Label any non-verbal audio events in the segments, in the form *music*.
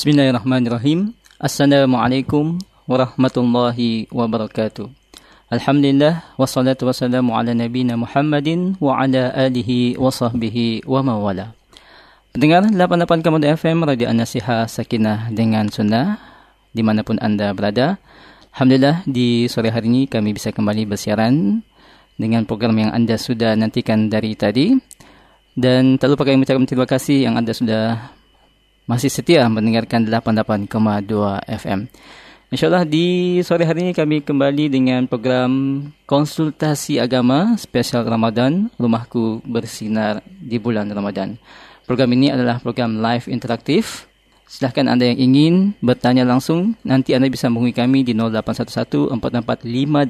Bismillahirrahmanirrahim. Assalamualaikum warahmatullahi wabarakatuh. Alhamdulillah wassalatu wassalamu ala nabiyina Muhammadin wa ala alihi wa sahbihi wa mawala. Pendengar 88 Kamu FM Radio An-Nasiha Sakinah dengan Sunnah di mana pun Anda berada. Alhamdulillah di sore hari ini kami bisa kembali bersiaran dengan program yang Anda sudah nantikan dari tadi. Dan tak lupa kami mengucapkan terima kasih yang Anda sudah masih setia mendengarkan 88,2 FM. InsyaAllah di sore hari ini kami kembali dengan program konsultasi agama spesial Ramadan, Rumahku Bersinar di bulan Ramadan. Program ini adalah program live interaktif. Silahkan Anda yang ingin bertanya langsung, nanti Anda bisa menghubungi kami di 0811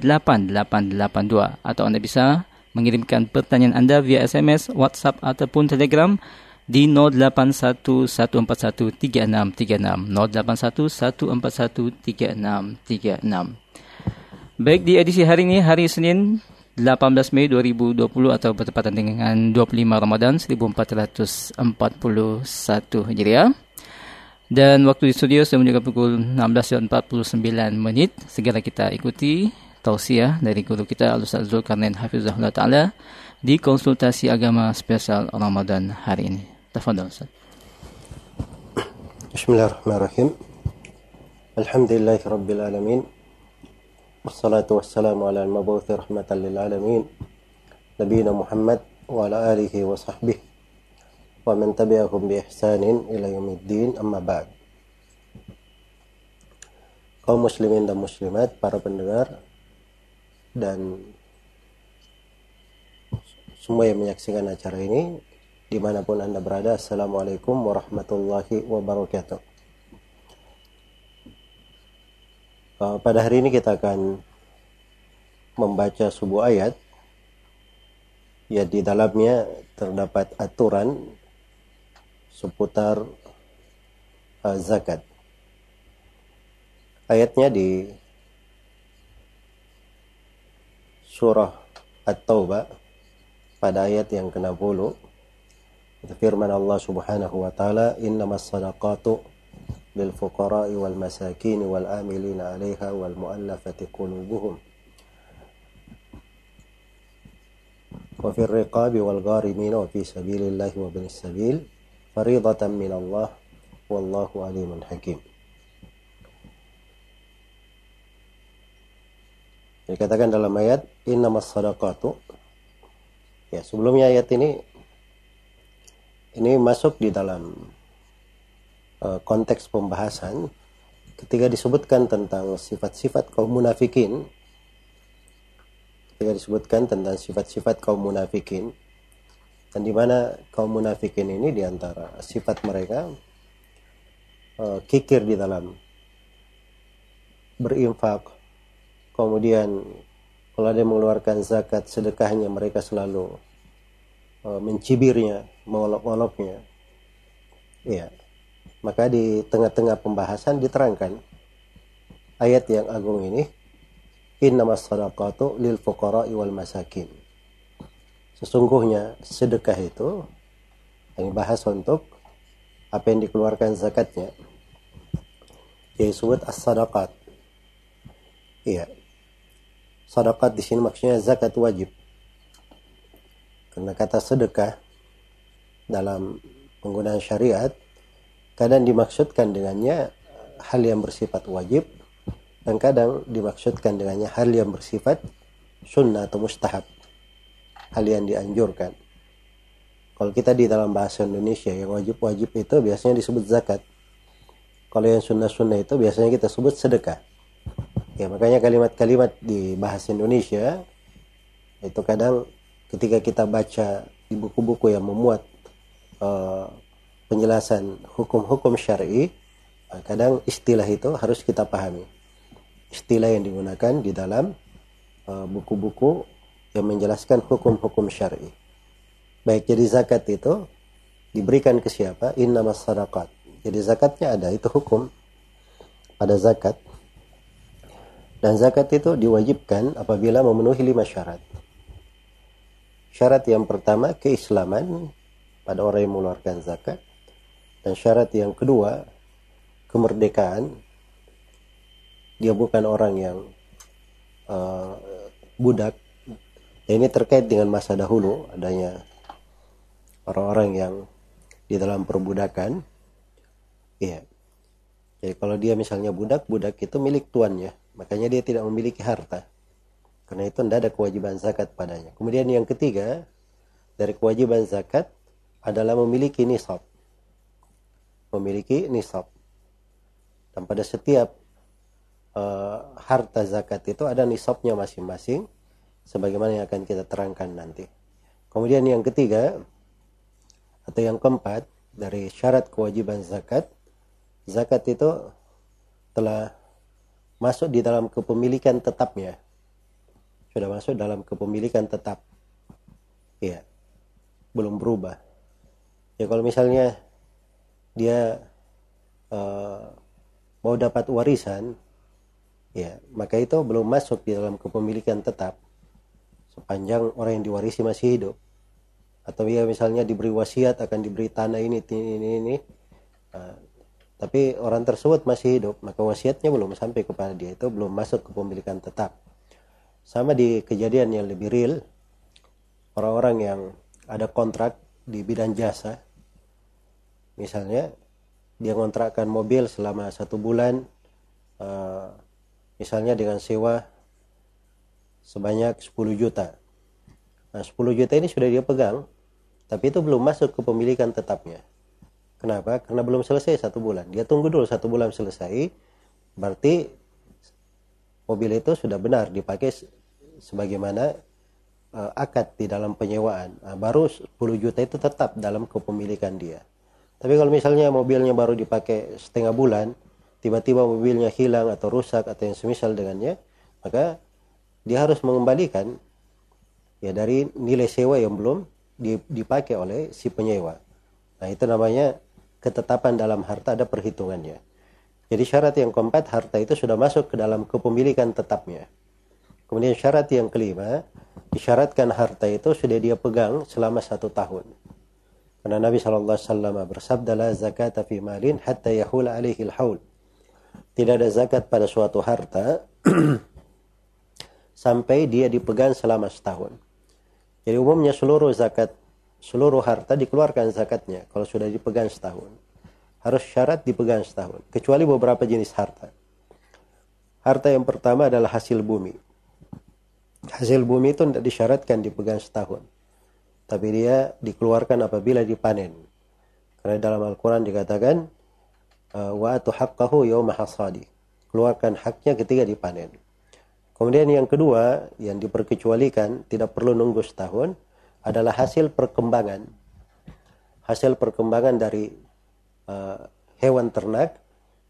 4458882 atau Anda bisa mengirimkan pertanyaan Anda via SMS, WhatsApp ataupun Telegram di 0811413636 0811413636 Baik di edisi hari ini hari Senin 18 Mei 2020 atau bertepatan dengan 25 Ramadan 1441 Hijriah. Dan waktu di studio sudah menunjukkan pukul 16.49 menit. Segera kita ikuti tausiah dari guru kita Al-Ustaz Zulkarnain Hafizahullah Ta'ala di konsultasi agama spesial Ramadan hari ini. تفضل أستاذ بسم الله الرحمن الرحيم الحمد لله رب العالمين والصلاة والسلام على المبعوث رحمة للعالمين نبينا محمد وعلى آله وصحبه ومن تبعهم بإحسان إلى يوم الدين أما بعد kaum muslimin dan muslimat, para pendengar dan semua yang menyaksikan acara ini di mana pun Anda berada. Assalamualaikum warahmatullahi wabarakatuh. Uh, pada hari ini kita akan membaca sebuah ayat ya di dalamnya terdapat aturan seputar uh, zakat. Ayatnya di surah At-Taubah pada ayat yang ke-60 firman Allah Subhanahu wa taala innamas sadaqatu lil fuqara'i wal masakin wal amilina 'alaiha wal mu'allafati qulubuhum wa fir riqabi wal gharimin wa fi sabilillahi wa bin sabil faridatan min Allah wallahu alimun hakim Dikatakan dalam ayat innamas sadaqatu ya sebelumnya ayat ini ini masuk di dalam uh, konteks pembahasan ketika disebutkan tentang sifat-sifat kaum munafikin. Ketika disebutkan tentang sifat-sifat kaum munafikin dan di mana kaum munafikin ini di antara sifat mereka uh, kikir di dalam berinfak. Kemudian kalau ada mengeluarkan zakat sedekahnya mereka selalu uh, mencibirnya mengolok-oloknya. Ya. Maka di tengah-tengah pembahasan diterangkan ayat yang agung ini innamas sadaqatu lil fuqara'i wal masakin. Sesungguhnya sedekah itu yang dibahas untuk apa yang dikeluarkan zakatnya yaitu disebut as-sadaqat. Iya. Sadaqat di sini maksudnya zakat wajib. Karena kata sedekah dalam penggunaan syariat kadang dimaksudkan dengannya hal yang bersifat wajib dan kadang dimaksudkan dengannya hal yang bersifat sunnah atau mustahab hal yang dianjurkan. Kalau kita di dalam bahasa Indonesia yang wajib-wajib itu biasanya disebut zakat. Kalau yang sunnah-sunnah itu biasanya kita sebut sedekah. Ya makanya kalimat-kalimat di bahasa Indonesia itu kadang ketika kita baca di buku-buku yang memuat uh, penjelasan hukum-hukum syar'i, uh, kadang istilah itu harus kita pahami. Istilah yang digunakan di dalam uh, buku-buku yang menjelaskan hukum-hukum syar'i. Baik jadi zakat itu diberikan ke siapa? Inna sadaqat. Jadi zakatnya ada itu hukum pada zakat. Dan zakat itu diwajibkan apabila memenuhi lima syarat. Syarat yang pertama keislaman pada orang yang mengeluarkan zakat. Dan syarat yang kedua, kemerdekaan. Dia bukan orang yang uh, budak. Dan ini terkait dengan masa dahulu adanya orang-orang yang di dalam perbudakan. Iya. Jadi kalau dia misalnya budak budak itu milik tuannya. Makanya dia tidak memiliki harta. Karena itu tidak ada kewajiban zakat padanya. Kemudian yang ketiga dari kewajiban zakat adalah memiliki nisab memiliki nisab dan pada setiap uh, harta zakat itu ada nisabnya masing-masing sebagaimana yang akan kita terangkan nanti. Kemudian yang ketiga atau yang keempat dari syarat kewajiban zakat, zakat itu telah masuk di dalam kepemilikan tetapnya. Sudah masuk dalam kepemilikan tetap. Iya. Belum berubah. Ya kalau misalnya dia uh, mau dapat warisan, ya maka itu belum masuk di dalam kepemilikan tetap sepanjang orang yang diwarisi masih hidup. Atau ya misalnya diberi wasiat akan diberi tanah ini, ini, ini, ini. Uh, tapi orang tersebut masih hidup, maka wasiatnya belum sampai kepada dia itu belum masuk kepemilikan tetap. Sama di kejadian yang lebih real, orang-orang yang ada kontrak di bidang jasa, misalnya dia kontrakkan mobil selama satu bulan uh, misalnya dengan sewa sebanyak 10 juta. Nah 10 juta ini sudah dia pegang tapi itu belum masuk ke pemilikan tetapnya. Kenapa? Karena belum selesai satu bulan. Dia tunggu dulu satu bulan selesai berarti mobil itu sudah benar dipakai sebagaimana uh, akad di dalam penyewaan. Nah, baru 10 juta itu tetap dalam kepemilikan dia tapi kalau misalnya mobilnya baru dipakai setengah bulan, tiba-tiba mobilnya hilang atau rusak atau yang semisal dengannya, maka dia harus mengembalikan ya dari nilai sewa yang belum dipakai oleh si penyewa. Nah, itu namanya ketetapan dalam harta ada perhitungannya. Jadi syarat yang keempat harta itu sudah masuk ke dalam kepemilikan tetapnya. Kemudian syarat yang kelima, disyaratkan harta itu sudah dia pegang selama satu tahun. Karena Nabi SAW bersabda la zakat fi malin hatta yahul alaihi al-haul. Tidak ada zakat pada suatu harta *clears throat* sampai dia dipegang selama setahun. Jadi umumnya seluruh zakat seluruh harta dikeluarkan zakatnya kalau sudah dipegang setahun. Harus syarat dipegang setahun, kecuali beberapa jenis harta. Harta yang pertama adalah hasil bumi. Hasil bumi itu tidak disyaratkan dipegang setahun tapi dia dikeluarkan apabila dipanen. Karena dalam Al-Quran dikatakan, uh, wa atu haqqahu yawma hasadi. Keluarkan haknya ketika dipanen. Kemudian yang kedua, yang diperkecualikan, tidak perlu nunggu setahun, adalah hasil perkembangan. Hasil perkembangan dari uh, hewan ternak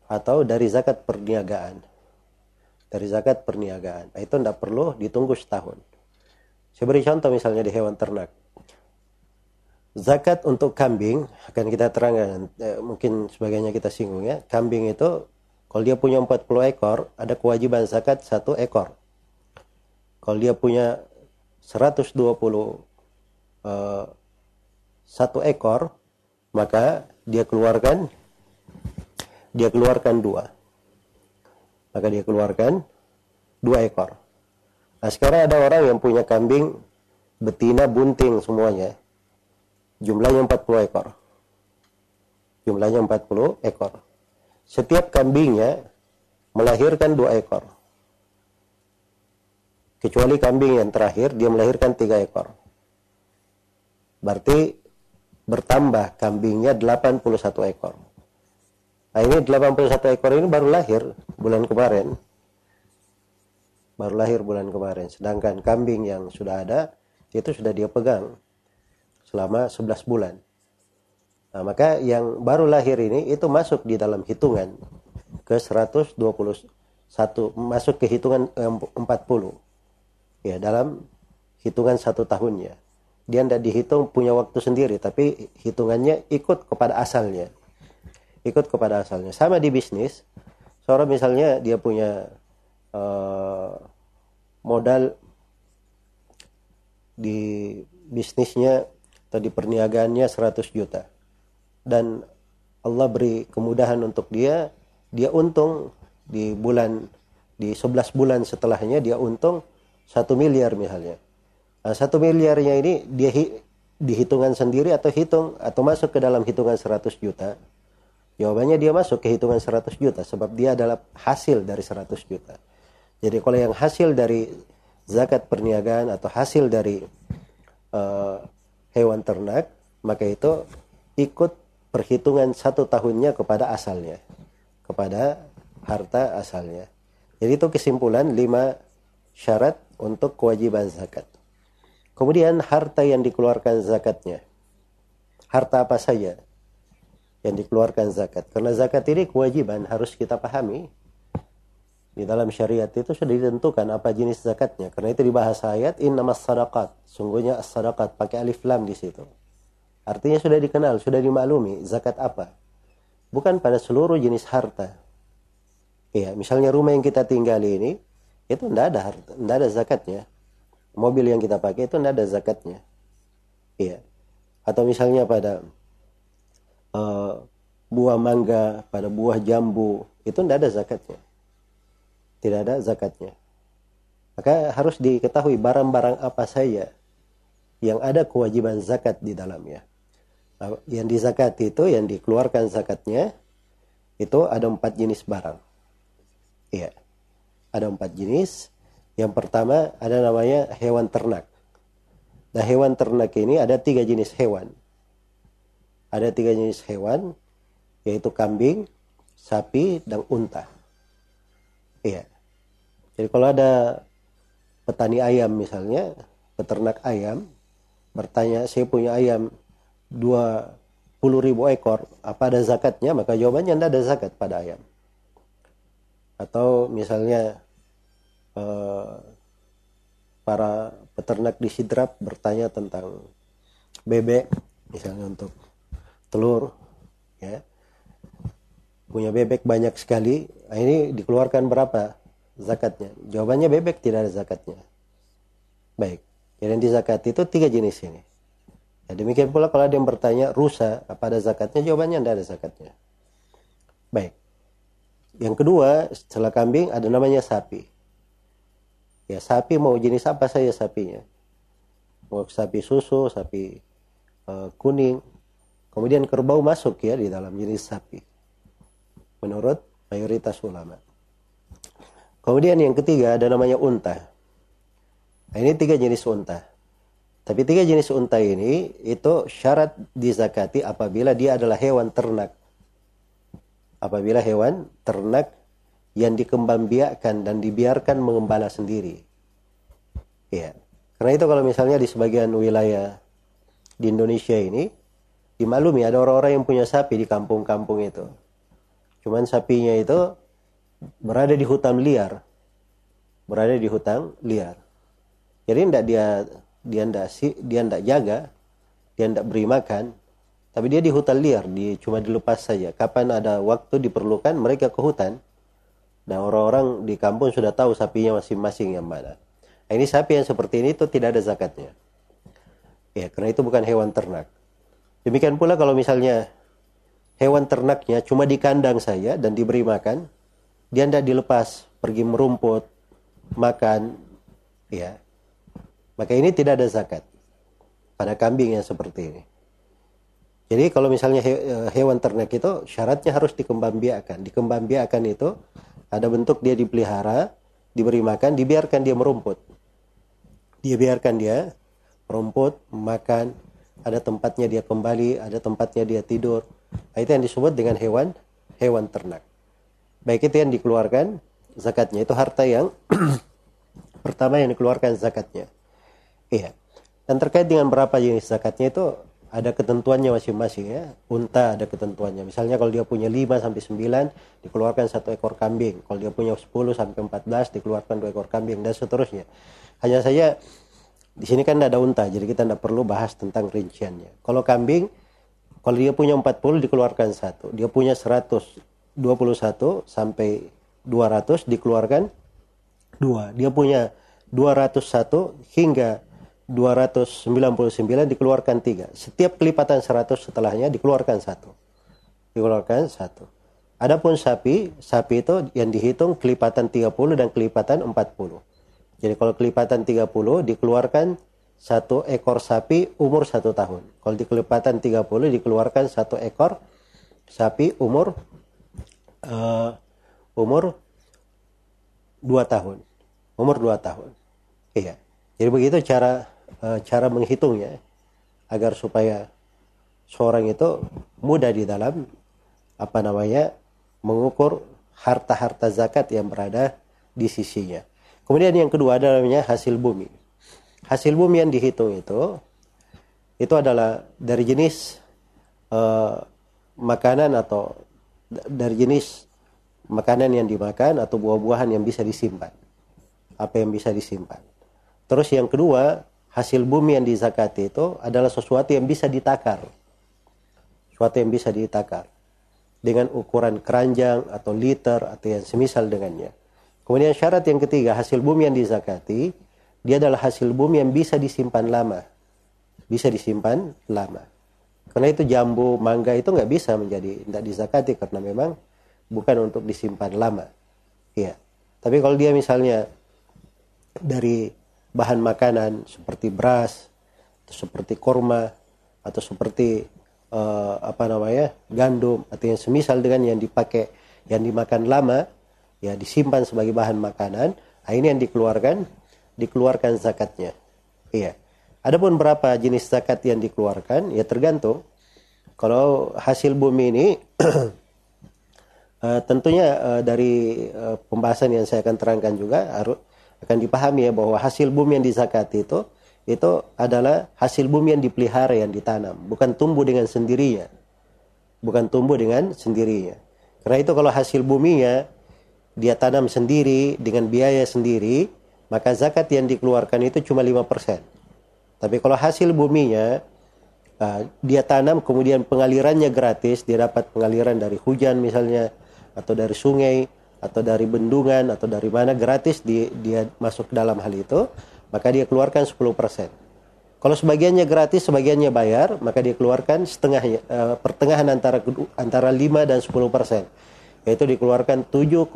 atau dari zakat perniagaan. Dari zakat perniagaan. Itu tidak perlu ditunggu setahun. Saya beri contoh misalnya di hewan ternak zakat untuk kambing akan kita terangkan eh, mungkin sebagainya kita singgung ya. Kambing itu kalau dia punya 40 ekor ada kewajiban zakat satu ekor. Kalau dia punya 120 eh, satu ekor maka dia keluarkan dia keluarkan dua. Maka dia keluarkan dua ekor. Nah sekarang ada orang yang punya kambing betina bunting semuanya Jumlahnya 40 ekor. Jumlahnya 40 ekor. Setiap kambingnya melahirkan dua ekor. Kecuali kambing yang terakhir, dia melahirkan tiga ekor. Berarti bertambah kambingnya 81 ekor. Nah ini 81 ekor ini baru lahir bulan kemarin. Baru lahir bulan kemarin. Sedangkan kambing yang sudah ada, itu sudah dia pegang selama 11 bulan. Nah, maka yang baru lahir ini itu masuk di dalam hitungan ke 121 masuk ke hitungan 40 ya dalam hitungan satu tahunnya dia tidak dihitung punya waktu sendiri tapi hitungannya ikut kepada asalnya. Ikut kepada asalnya. Sama di bisnis seorang misalnya dia punya uh, modal di bisnisnya atau di perniagaannya 100 juta dan Allah beri kemudahan untuk dia dia untung di bulan di 11 bulan setelahnya dia untung satu miliar misalnya. Nah, miliarnya ini dia hi, dihitungan sendiri atau hitung atau masuk ke dalam hitungan 100 juta. Jawabannya dia masuk ke hitungan 100 juta sebab dia adalah hasil dari 100 juta. Jadi kalau yang hasil dari zakat perniagaan atau hasil dari uh, hewan ternak, maka itu ikut perhitungan satu tahunnya kepada asalnya, kepada harta asalnya. Jadi itu kesimpulan lima syarat untuk kewajiban zakat. Kemudian harta yang dikeluarkan zakatnya. Harta apa saja yang dikeluarkan zakat. Karena zakat ini kewajiban harus kita pahami. Di dalam syariat itu sudah ditentukan apa jenis zakatnya. Karena itu di bahasa ayat innamas sadaqat. Sungguhnya as-sadaqat pakai alif lam di situ. Artinya sudah dikenal, sudah dimaklumi zakat apa. Bukan pada seluruh jenis harta. Iya, misalnya rumah yang kita tinggali ini itu tidak ada harta, tidak ada zakatnya. Mobil yang kita pakai itu tidak ada zakatnya. Iya. Atau misalnya pada uh, buah mangga, pada buah jambu, itu tidak ada zakatnya. Tidak ada zakatnya. Maka harus diketahui barang-barang apa saja yang ada kewajiban zakat di dalamnya. Nah, yang dizakati itu, yang dikeluarkan zakatnya, itu ada empat jenis barang. Iya. Ada empat jenis. Yang pertama ada namanya hewan ternak. Nah hewan ternak ini ada tiga jenis hewan. Ada tiga jenis hewan, yaitu kambing, sapi, dan unta. Iya. Jadi kalau ada petani ayam misalnya, peternak ayam, bertanya, saya punya ayam dua puluh ribu ekor, apa ada zakatnya? Maka jawabannya tidak ada zakat pada ayam atau misalnya eh, para peternak di Sidrap bertanya tentang bebek misalnya untuk telur ya punya bebek banyak sekali nah ini dikeluarkan berapa zakatnya jawabannya bebek tidak ada zakatnya baik jadi yang zakat itu tiga jenis ini ya, demikian pula kalau ada yang bertanya rusa apa ada zakatnya jawabannya tidak ada zakatnya baik yang kedua, setelah kambing ada namanya sapi. Ya, sapi mau jenis apa saja sapinya. Mau sapi susu, sapi uh, kuning. Kemudian kerbau masuk ya di dalam jenis sapi. Menurut mayoritas ulama. Kemudian yang ketiga ada namanya unta. Nah, ini tiga jenis unta. Tapi tiga jenis unta ini itu syarat dizakati apabila dia adalah hewan ternak apabila hewan ternak yang dikembangbiakkan dan dibiarkan mengembala sendiri. Ya. Karena itu kalau misalnya di sebagian wilayah di Indonesia ini dimaklumi ada orang-orang yang punya sapi di kampung-kampung itu. Cuman sapinya itu berada di hutan liar. Berada di hutan liar. Jadi tidak dia dia tidak dia tidak jaga, dia tidak beri makan, tapi dia di hutan liar, di, cuma dilepas saja. Kapan ada waktu diperlukan, mereka ke hutan. Dan orang-orang di kampung sudah tahu sapinya masing-masing yang mana. Nah, ini sapi yang seperti ini itu tidak ada zakatnya. Ya, karena itu bukan hewan ternak. Demikian pula kalau misalnya hewan ternaknya cuma di kandang saja dan diberi makan, dia tidak dilepas, pergi merumput, makan, ya. Maka ini tidak ada zakat pada kambing yang seperti ini. Jadi kalau misalnya he, eh, hewan ternak itu syaratnya harus dikembangbiakan. Dikembangbiakan itu ada bentuk dia dipelihara, diberi makan, dibiarkan dia merumput. Dia biarkan dia merumput, makan, ada tempatnya dia kembali, ada tempatnya dia tidur. Nah, itu yang disebut dengan hewan hewan ternak. Baik itu yang dikeluarkan zakatnya itu harta yang *clears throat* pertama yang dikeluarkan zakatnya. Iya. Dan terkait dengan berapa jenis zakatnya itu ada ketentuannya masing-masing ya. Unta ada ketentuannya. Misalnya kalau dia punya 5 sampai 9 dikeluarkan satu ekor kambing. Kalau dia punya 10 sampai 14 dikeluarkan dua ekor kambing dan seterusnya. Hanya saja di sini kan ada unta jadi kita tidak perlu bahas tentang rinciannya. Kalau kambing kalau dia punya 40 dikeluarkan satu. Dia punya 121 sampai 200 dikeluarkan dua. Dia punya 201 hingga 299 dikeluarkan tiga. Setiap kelipatan 100 setelahnya dikeluarkan satu. Dikeluarkan satu. Adapun sapi, sapi itu yang dihitung kelipatan 30 dan kelipatan 40. Jadi kalau kelipatan 30 dikeluarkan satu ekor sapi umur satu tahun. Kalau di kelipatan 30 dikeluarkan satu ekor sapi umur uh, umur dua tahun. Umur dua tahun. Iya. Jadi begitu cara uh, cara menghitungnya agar supaya seorang itu mudah di dalam apa namanya mengukur harta-harta zakat yang berada di sisinya. Kemudian yang kedua adalah hasil bumi. Hasil bumi yang dihitung itu itu adalah dari jenis uh, makanan atau dari jenis makanan yang dimakan atau buah-buahan yang bisa disimpan. Apa yang bisa disimpan. Terus yang kedua, hasil bumi yang dizakati itu adalah sesuatu yang bisa ditakar. Sesuatu yang bisa ditakar dengan ukuran keranjang atau liter atau yang semisal dengannya. Kemudian syarat yang ketiga, hasil bumi yang dizakati, dia adalah hasil bumi yang bisa disimpan lama. Bisa disimpan lama. Karena itu jambu, mangga itu nggak bisa menjadi tidak dizakati karena memang bukan untuk disimpan lama. Iya. Tapi kalau dia misalnya dari bahan makanan seperti beras, atau seperti korma, atau seperti uh, apa namanya gandum atau yang semisal dengan yang dipakai yang dimakan lama ya disimpan sebagai bahan makanan nah ini yang dikeluarkan dikeluarkan zakatnya iya adapun berapa jenis zakat yang dikeluarkan ya tergantung kalau hasil bumi ini uh, *clears throat* tentunya uh, dari uh, pembahasan yang saya akan terangkan juga harus akan dipahami ya bahwa hasil bumi yang dizakati itu itu adalah hasil bumi yang dipelihara yang ditanam, bukan tumbuh dengan sendirinya. Bukan tumbuh dengan sendirinya. Karena itu kalau hasil buminya dia tanam sendiri dengan biaya sendiri, maka zakat yang dikeluarkan itu cuma 5%. Tapi kalau hasil buminya uh, dia tanam kemudian pengalirannya gratis, dia dapat pengaliran dari hujan misalnya atau dari sungai atau dari bendungan atau dari mana gratis dia, dia masuk dalam hal itu, maka dia keluarkan 10%. Kalau sebagiannya gratis, sebagiannya bayar, maka dia keluarkan setengah uh, pertengahan antara antara 5 dan 10%. Yaitu dikeluarkan 7,5%.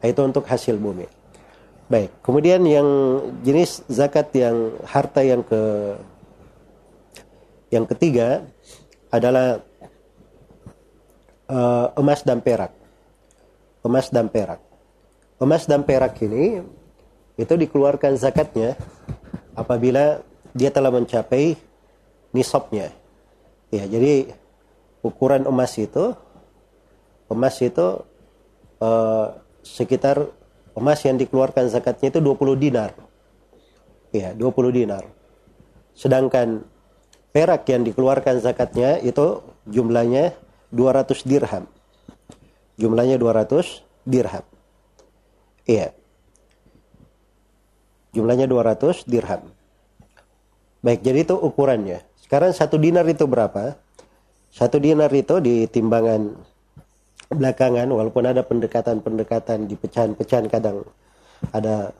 Itu untuk hasil bumi. Baik, kemudian yang jenis zakat yang harta yang ke yang ketiga adalah uh, emas dan perak. Emas dan perak. Emas dan perak ini itu dikeluarkan zakatnya apabila dia telah mencapai nisabnya. Ya, jadi ukuran emas itu emas itu uh, sekitar emas yang dikeluarkan zakatnya itu 20 dinar. Ya, 20 dinar. Sedangkan perak yang dikeluarkan zakatnya itu jumlahnya 200 dirham. Jumlahnya 200 dirham. Iya. Jumlahnya 200 dirham. Baik, jadi itu ukurannya. Sekarang satu dinar itu berapa? Satu dinar itu di timbangan belakangan, walaupun ada pendekatan-pendekatan di pecahan-pecahan kadang ada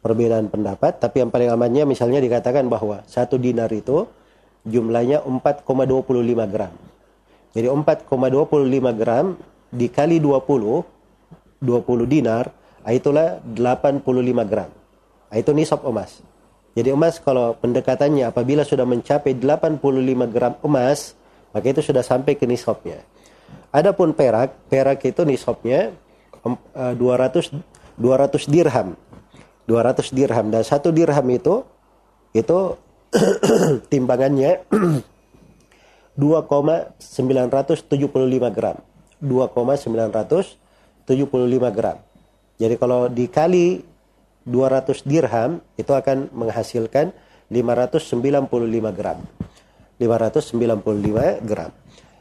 perbedaan pendapat, tapi yang paling amannya misalnya dikatakan bahwa satu dinar itu jumlahnya 4,25 gram. Jadi 4,25 gram dikali 20, 20 dinar, itulah 85 gram. Nah, itu nisab emas. Jadi emas kalau pendekatannya apabila sudah mencapai 85 gram emas, maka itu sudah sampai ke nisabnya. Adapun perak, perak itu nisabnya 200 eh, 200 dirham. 200 dirham dan satu dirham itu itu *clears throat* timbangannya *clears throat* 2,975 gram. 2,975 gram. Jadi kalau dikali 200 dirham itu akan menghasilkan 595 gram. 595 gram.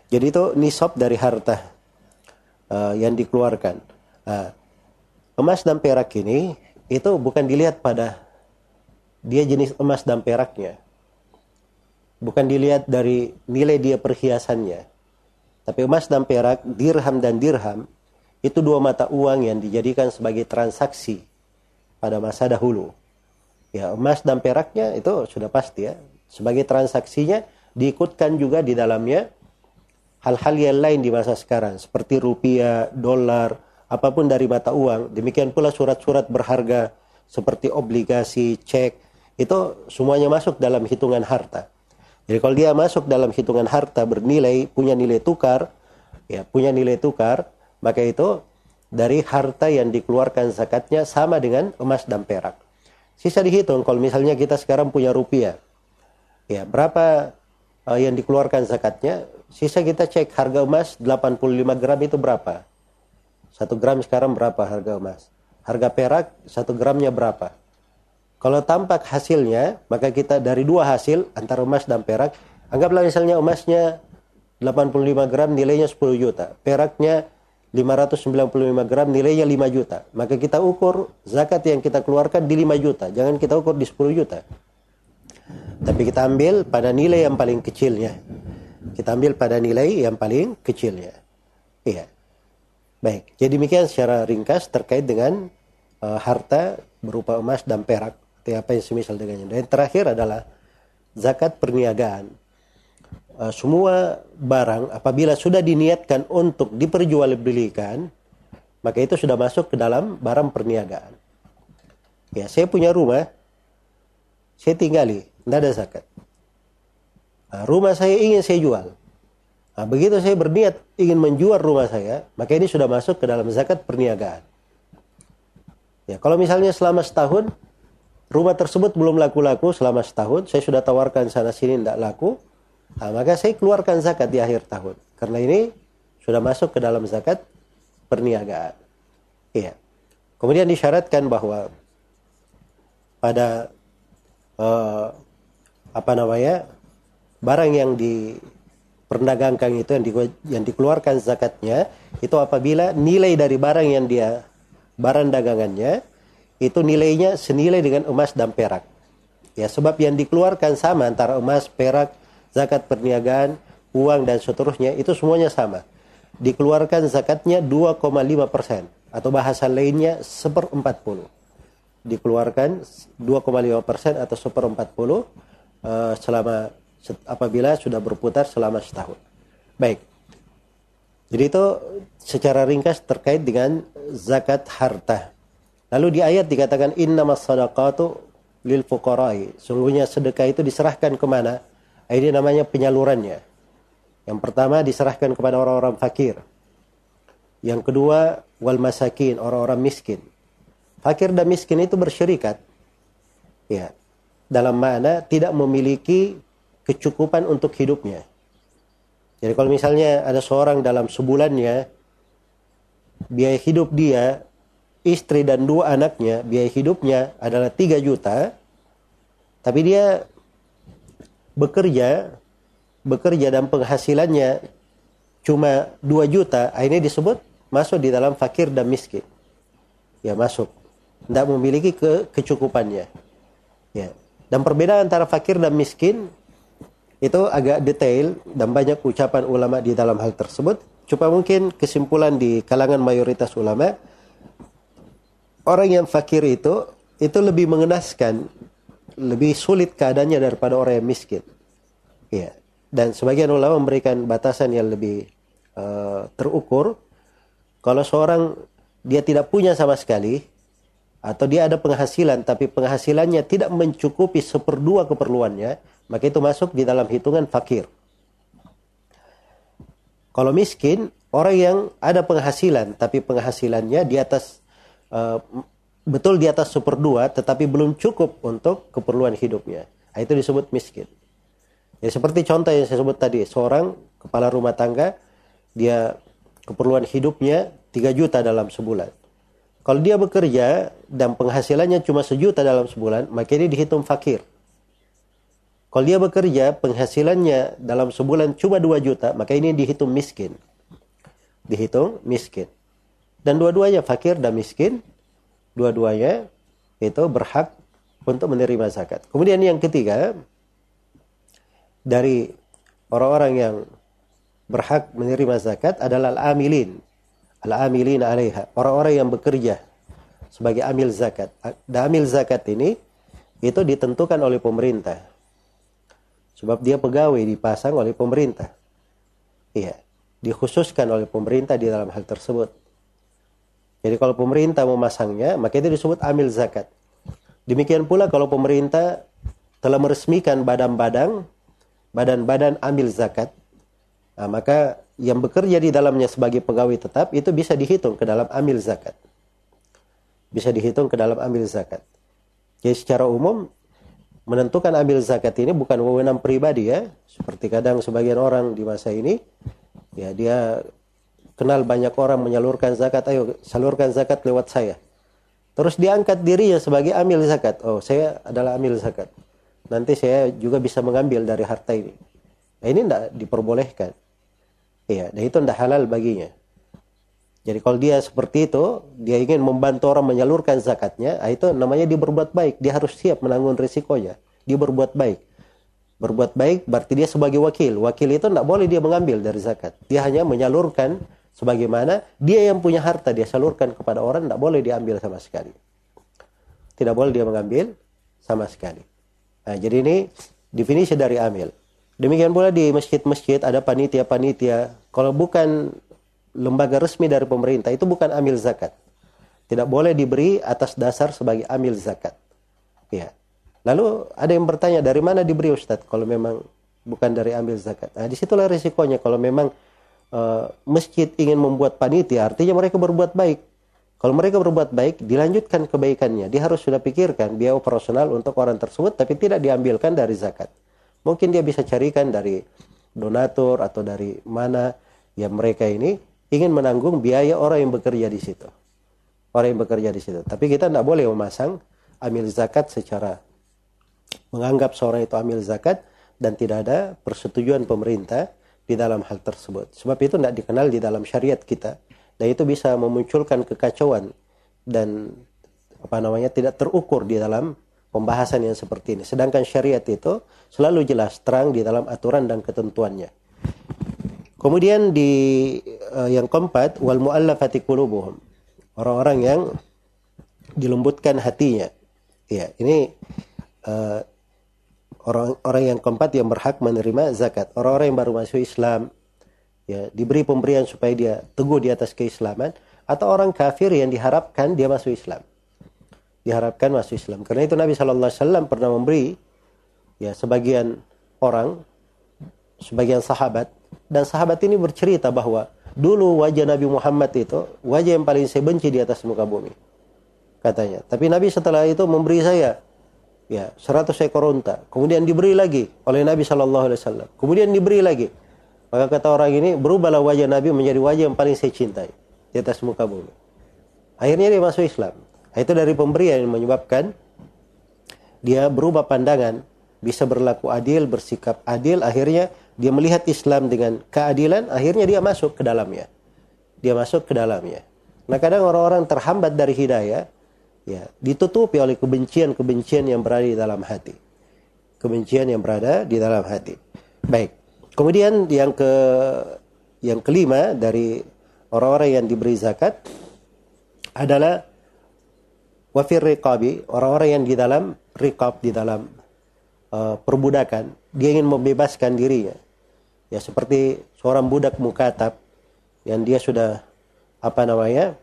Jadi itu nisab dari harta uh, yang dikeluarkan. Uh, emas dan perak ini itu bukan dilihat pada dia jenis emas dan peraknya. Bukan dilihat dari nilai dia perhiasannya. Tapi emas dan perak, dirham dan dirham itu dua mata uang yang dijadikan sebagai transaksi pada masa dahulu. Ya, emas dan peraknya itu sudah pasti ya. Sebagai transaksinya diikutkan juga di dalamnya hal-hal yang lain di masa sekarang seperti rupiah, dolar, apa pun dari mata uang. Demikian pula surat-surat berharga seperti obligasi, cek, itu semuanya masuk dalam hitungan harta. Jadi kalau dia masuk dalam hitungan harta bernilai, punya nilai tukar, ya punya nilai tukar, maka itu dari harta yang dikeluarkan zakatnya sama dengan emas dan perak. Sisa dihitung kalau misalnya kita sekarang punya rupiah. Ya, berapa uh, yang dikeluarkan zakatnya? Sisa kita cek harga emas 85 gram itu berapa? Satu gram sekarang berapa harga emas? Harga perak satu gramnya berapa? Kalau tampak hasilnya, maka kita dari dua hasil antara emas dan perak, anggaplah misalnya emasnya 85 gram nilainya 10 juta, peraknya 595 gram nilainya 5 juta. Maka kita ukur zakat yang kita keluarkan di 5 juta, jangan kita ukur di 10 juta. Tapi kita ambil pada nilai yang paling kecilnya. Kita ambil pada nilai yang paling kecilnya. Iya. Baik, jadi demikian secara ringkas terkait dengan uh, harta berupa emas dan perak apa yang semisal dengannya. Dan terakhir adalah zakat perniagaan. Uh, semua barang apabila sudah diniatkan untuk diperjualbelikan, maka itu sudah masuk ke dalam barang perniagaan. Ya, saya punya rumah, saya tinggali, tidak ada zakat. Nah, rumah saya ingin saya jual. Nah, begitu saya berniat ingin menjual rumah saya, maka ini sudah masuk ke dalam zakat perniagaan. Ya, kalau misalnya selama setahun rumah tersebut belum laku-laku selama setahun, saya sudah tawarkan sana sini tidak laku, nah, maka saya keluarkan zakat di akhir tahun. Karena ini sudah masuk ke dalam zakat perniagaan. Iya. Kemudian disyaratkan bahwa pada uh, apa namanya barang yang diperdagangkan itu yang, di, yang dikeluarkan zakatnya itu apabila nilai dari barang yang dia barang dagangannya itu nilainya senilai dengan emas dan perak. Ya, sebab yang dikeluarkan sama antara emas, perak, zakat perniagaan, uang dan seterusnya itu semuanya sama. Dikeluarkan zakatnya 2,5 persen atau bahasa lainnya seperempat puluh. Dikeluarkan 2,5 persen atau seperempat puluh uh, selama apabila sudah berputar selama setahun. Baik. Jadi itu secara ringkas terkait dengan zakat harta. Lalu di ayat dikatakan innamas sadaqatu lil fuqara'i. Sungguhnya sedekah itu diserahkan ke mana? Ini namanya penyalurannya. Yang pertama diserahkan kepada orang-orang fakir. Yang kedua wal masakin, orang-orang miskin. Fakir dan miskin itu bersyirikat. Ya. Dalam mana tidak memiliki kecukupan untuk hidupnya. Jadi kalau misalnya ada seorang dalam sebulannya biaya hidup dia istri dan dua anaknya, biaya hidupnya adalah 3 juta, tapi dia bekerja, bekerja dan penghasilannya cuma 2 juta, ini disebut masuk di dalam fakir dan miskin. Ya masuk. Tidak memiliki ke kecukupannya. Ya. Dan perbedaan antara fakir dan miskin itu agak detail dan banyak ucapan ulama di dalam hal tersebut. Cuma mungkin kesimpulan di kalangan mayoritas ulama orang yang fakir itu itu lebih mengenaskan, lebih sulit keadaannya daripada orang yang miskin. Ya. Dan sebagian ulama memberikan batasan yang lebih uh, terukur. Kalau seorang dia tidak punya sama sekali atau dia ada penghasilan tapi penghasilannya tidak mencukupi seperdua keperluannya, maka itu masuk di dalam hitungan fakir. Kalau miskin, orang yang ada penghasilan tapi penghasilannya di atas uh, betul di atas dua, tetapi belum cukup untuk keperluan hidupnya. Nah, itu disebut miskin. Ya seperti contoh yang saya sebut tadi, seorang kepala rumah tangga dia keperluan hidupnya 3 juta dalam sebulan. Kalau dia bekerja dan penghasilannya cuma sejuta dalam sebulan, maka ini dihitung fakir. Kalau dia bekerja, penghasilannya dalam sebulan cuma 2 juta, maka ini dihitung miskin. Dihitung miskin. Dan dua-duanya fakir dan miskin, dua-duanya itu berhak untuk menerima zakat. Kemudian yang ketiga, dari orang-orang yang berhak menerima zakat adalah al-amilin. Al-amilin alaiha. Orang-orang yang bekerja sebagai amil zakat. Dan amil zakat ini itu ditentukan oleh pemerintah. Sebab dia pegawai dipasang oleh pemerintah. Iya. dikhususkan oleh pemerintah di dalam hal tersebut. Jadi kalau pemerintah memasangnya, maka itu disebut amil zakat. Demikian pula kalau pemerintah telah meresmikan badan-badan badan-badan amil zakat, nah, maka yang bekerja di dalamnya sebagai pegawai tetap itu bisa dihitung ke dalam amil zakat. Bisa dihitung ke dalam amil zakat. Jadi secara umum menentukan ambil zakat ini bukan wewenang pribadi ya. Seperti kadang sebagian orang di masa ini ya dia kenal banyak orang menyalurkan zakat, ayo salurkan zakat lewat saya. Terus diangkat dirinya sebagai amil zakat. Oh, saya adalah amil zakat. Nanti saya juga bisa mengambil dari harta ini. Nah, ini tidak diperbolehkan. Iya, dan itu tidak halal baginya. Jadi kalau dia seperti itu, dia ingin membantu orang menyalurkan zakatnya, ah, itu namanya dia berbuat baik. Dia harus siap menanggung risikonya. Dia berbuat baik. Berbuat baik berarti dia sebagai wakil. Wakil itu tidak boleh dia mengambil dari zakat. Dia hanya menyalurkan sebagaimana dia yang punya harta dia salurkan kepada orang tidak boleh diambil sama sekali. Tidak boleh dia mengambil sama sekali. Nah, jadi ini definisi dari amil. Demikian pula di masjid-masjid ada panitia-panitia. Kalau bukan lembaga resmi dari pemerintah itu bukan amil zakat. Tidak boleh diberi atas dasar sebagai amil zakat. Ya. Lalu ada yang bertanya dari mana diberi Ustaz kalau memang bukan dari amil zakat. Nah, di situlah risikonya kalau memang uh, masjid ingin membuat panitia artinya mereka berbuat baik. Kalau mereka berbuat baik, dilanjutkan kebaikannya. Dia harus sudah pikirkan biaya operasional untuk orang tersebut, tapi tidak diambilkan dari zakat. Mungkin dia bisa carikan dari donatur atau dari mana yang mereka ini ingin menanggung biaya orang yang bekerja di situ. Orang yang bekerja di situ. Tapi kita tidak boleh memasang amil zakat secara menganggap seorang itu amil zakat dan tidak ada persetujuan pemerintah di dalam hal tersebut. Sebab itu tidak dikenal di dalam syariat kita dan itu bisa memunculkan kekacauan dan apa namanya tidak terukur di dalam pembahasan yang seperti ini. Sedangkan syariat itu selalu jelas terang di dalam aturan dan ketentuannya. Kemudian di uh, yang keempat wal muallafati qulubuhum. Orang-orang yang dilembutkan hatinya. Ya, ini orang-orang yang keempat yang berhak menerima zakat. Orang-orang yang baru masuk Islam ya diberi pemberian supaya dia teguh di atas keislaman atau orang kafir yang diharapkan dia masuk Islam. Diharapkan masuk Islam. Karena itu Nabi Shallallahu alaihi wasallam pernah memberi ya sebagian orang sebagian sahabat dan sahabat ini bercerita bahwa dulu wajah Nabi Muhammad itu wajah yang paling saya benci di atas muka bumi. Katanya. Tapi Nabi setelah itu memberi saya ya 100 ekor unta. Kemudian diberi lagi oleh Nabi Shallallahu Alaihi Wasallam. Kemudian diberi lagi. Maka kata orang ini berubahlah wajah Nabi menjadi wajah yang paling saya cintai di atas muka bumi. Akhirnya dia masuk Islam. Itu dari pemberian yang menyebabkan dia berubah pandangan, bisa berlaku adil, bersikap adil, akhirnya dia melihat Islam dengan keadilan, akhirnya dia masuk ke dalamnya. Dia masuk ke dalamnya. Nah kadang orang-orang terhambat dari hidayah, ya ditutupi oleh kebencian-kebencian yang berada di dalam hati. Kebencian yang berada di dalam hati. Baik. Kemudian yang ke yang kelima dari orang-orang yang diberi zakat adalah wafir riqabi, orang-orang yang di dalam riqab, di dalam uh, perbudakan, dia ingin membebaskan dirinya ya seperti seorang budak mukatab yang dia sudah apa namanya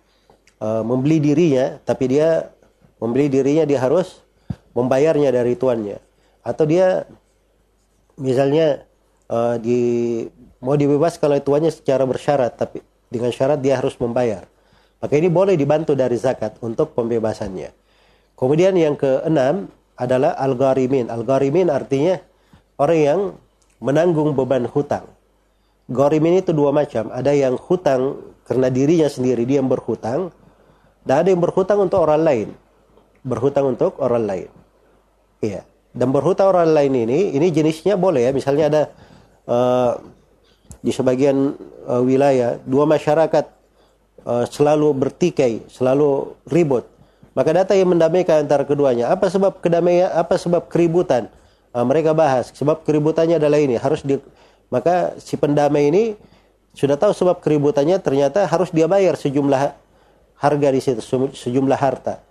uh, membeli dirinya tapi dia membeli dirinya dia harus membayarnya dari tuannya. Atau dia misalnya uh, di mau dibebaskan oleh tuannya secara bersyarat tapi dengan syarat dia harus membayar. Maka ini boleh dibantu dari zakat untuk pembebasannya. Kemudian yang keenam adalah al-gharimin. Al-gharimin artinya orang yang menanggung beban hutang. Gorimin itu dua macam. Ada yang hutang karena dirinya sendiri, dia yang berhutang. Dan ada yang berhutang untuk orang lain. Berhutang untuk orang lain. Iya. Dan berhutang orang lain ini, ini jenisnya boleh ya. Misalnya ada uh, di sebagian uh, wilayah, dua masyarakat uh, selalu bertikai, selalu ribut. Maka data yang mendamaikan antara keduanya. Apa sebab kedamaian, apa sebab keributan? Uh, mereka bahas. Sebab keributannya adalah ini harus di maka si pendamai ini sudah tahu sebab keributannya ternyata harus dia bayar sejumlah harga di situ sejumlah harta.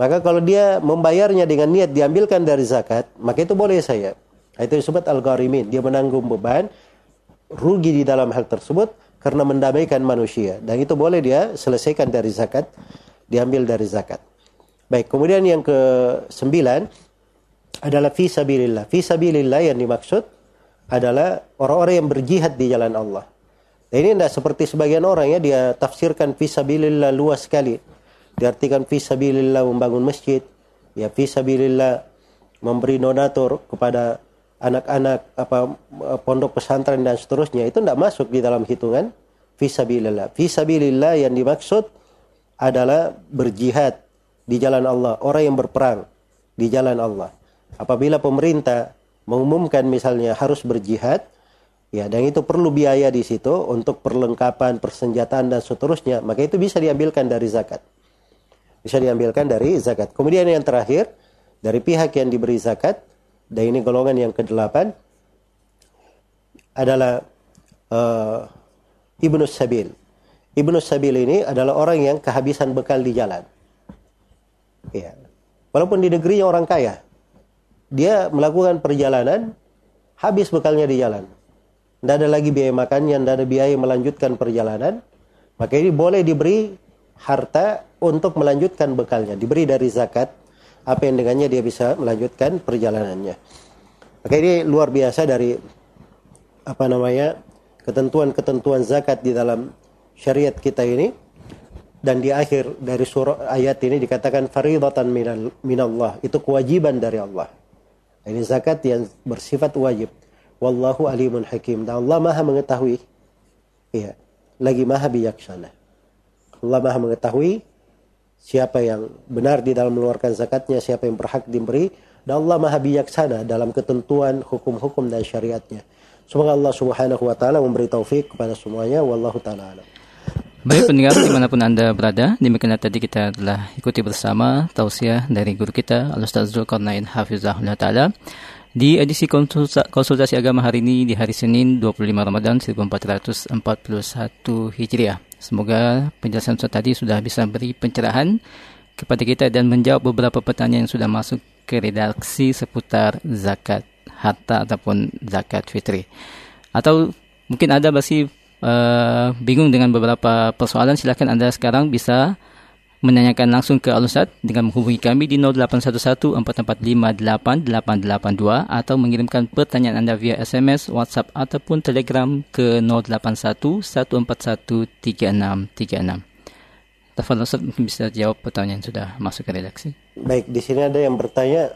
Maka kalau dia membayarnya dengan niat diambilkan dari zakat maka itu boleh saya. Itu disebut al-gharimin. Dia menanggung beban rugi di dalam hal tersebut karena mendamaikan manusia. Dan itu boleh dia selesaikan dari zakat diambil dari zakat. Baik kemudian yang ke sembilan adalah fi sabilillah fi sabilillah yang dimaksud adalah orang-orang yang berjihad di jalan Allah dan ini tidak seperti sebagian orang ya dia tafsirkan fi sabilillah luas sekali diartikan fi sabilillah membangun masjid ya fi sabilillah memberi donatur kepada anak-anak apa pondok pesantren dan seterusnya itu tidak masuk di dalam hitungan fisabilillah. Fisabilillah yang dimaksud adalah berjihad di jalan Allah, orang yang berperang di jalan Allah. Apabila pemerintah mengumumkan misalnya harus berjihad, ya dan itu perlu biaya di situ untuk perlengkapan, persenjataan dan seterusnya, maka itu bisa diambilkan dari zakat. Bisa diambilkan dari zakat. Kemudian yang terakhir, dari pihak yang diberi zakat, dan ini golongan yang kedelapan adalah uh, Ibnu Sabil. Ibnu Sabil ini adalah orang yang kehabisan bekal di jalan. Ya. Walaupun di negerinya orang kaya, dia melakukan perjalanan, habis bekalnya di jalan. Tidak ada lagi biaya makannya, tidak ada biaya melanjutkan perjalanan. Maka ini boleh diberi harta untuk melanjutkan bekalnya. Diberi dari zakat apa yang dengannya dia bisa melanjutkan perjalanannya. Maka ini luar biasa dari apa namanya ketentuan-ketentuan zakat di dalam syariat kita ini dan di akhir dari surah ayat ini dikatakan faridatan minal, minallah itu kewajiban dari Allah. Ini zakat yang bersifat wajib. Wallahu alimun hakim. Dan Allah Maha mengetahui. Iya, lagi Maha bijaksana. Allah Maha mengetahui siapa yang benar di dalam mengeluarkan zakatnya, siapa yang berhak diberi, dan Allah maha bijaksana dalam ketentuan hukum-hukum dan syariatnya. Semoga Allah subhanahu wa ta'ala memberi taufik kepada semuanya. Wallahu ta'ala alam. Baik pendengar di mana pun Anda berada, demikianlah tadi kita telah ikuti bersama tausiah dari guru kita Al-Ustaz Zulkarnain Hafizahullah Ta'ala di edisi konsultasi agama hari ini di hari Senin 25 Ramadan 1441 Hijriah. Semoga penjelasan Ustaz tadi sudah bisa beri pencerahan kepada kita dan menjawab beberapa pertanyaan yang sudah masuk ke redaksi seputar zakat harta ataupun zakat fitri. Atau mungkin ada masih uh, bingung dengan beberapa persoalan, silakan Anda sekarang bisa menanyakan langsung ke Al-Ustaz dengan menghubungi kami di 0811 4458882 atau mengirimkan pertanyaan Anda via SMS, WhatsApp ataupun Telegram ke 081 141 3636. Tafadhol Ustaz mungkin bisa jawab pertanyaan sudah masuk ke redaksi. Baik, di sini ada yang bertanya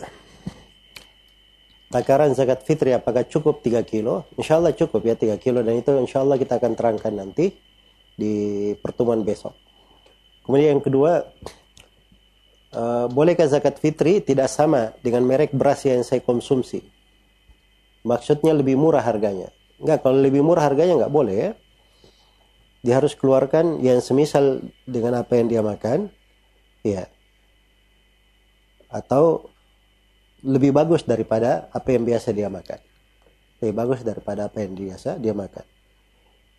takaran zakat fitri apakah cukup 3 kilo? Insya Allah cukup ya 3 kilo dan itu insya Allah kita akan terangkan nanti di pertemuan besok. Kemudian yang kedua, uh, bolehkah zakat fitri tidak sama dengan merek beras yang saya konsumsi? Maksudnya lebih murah harganya. Enggak, kalau lebih murah harganya enggak boleh ya. Dia harus keluarkan yang semisal dengan apa yang dia makan. Ya. Atau lebih bagus daripada apa yang biasa dia makan. Lebih bagus daripada apa yang biasa dia makan.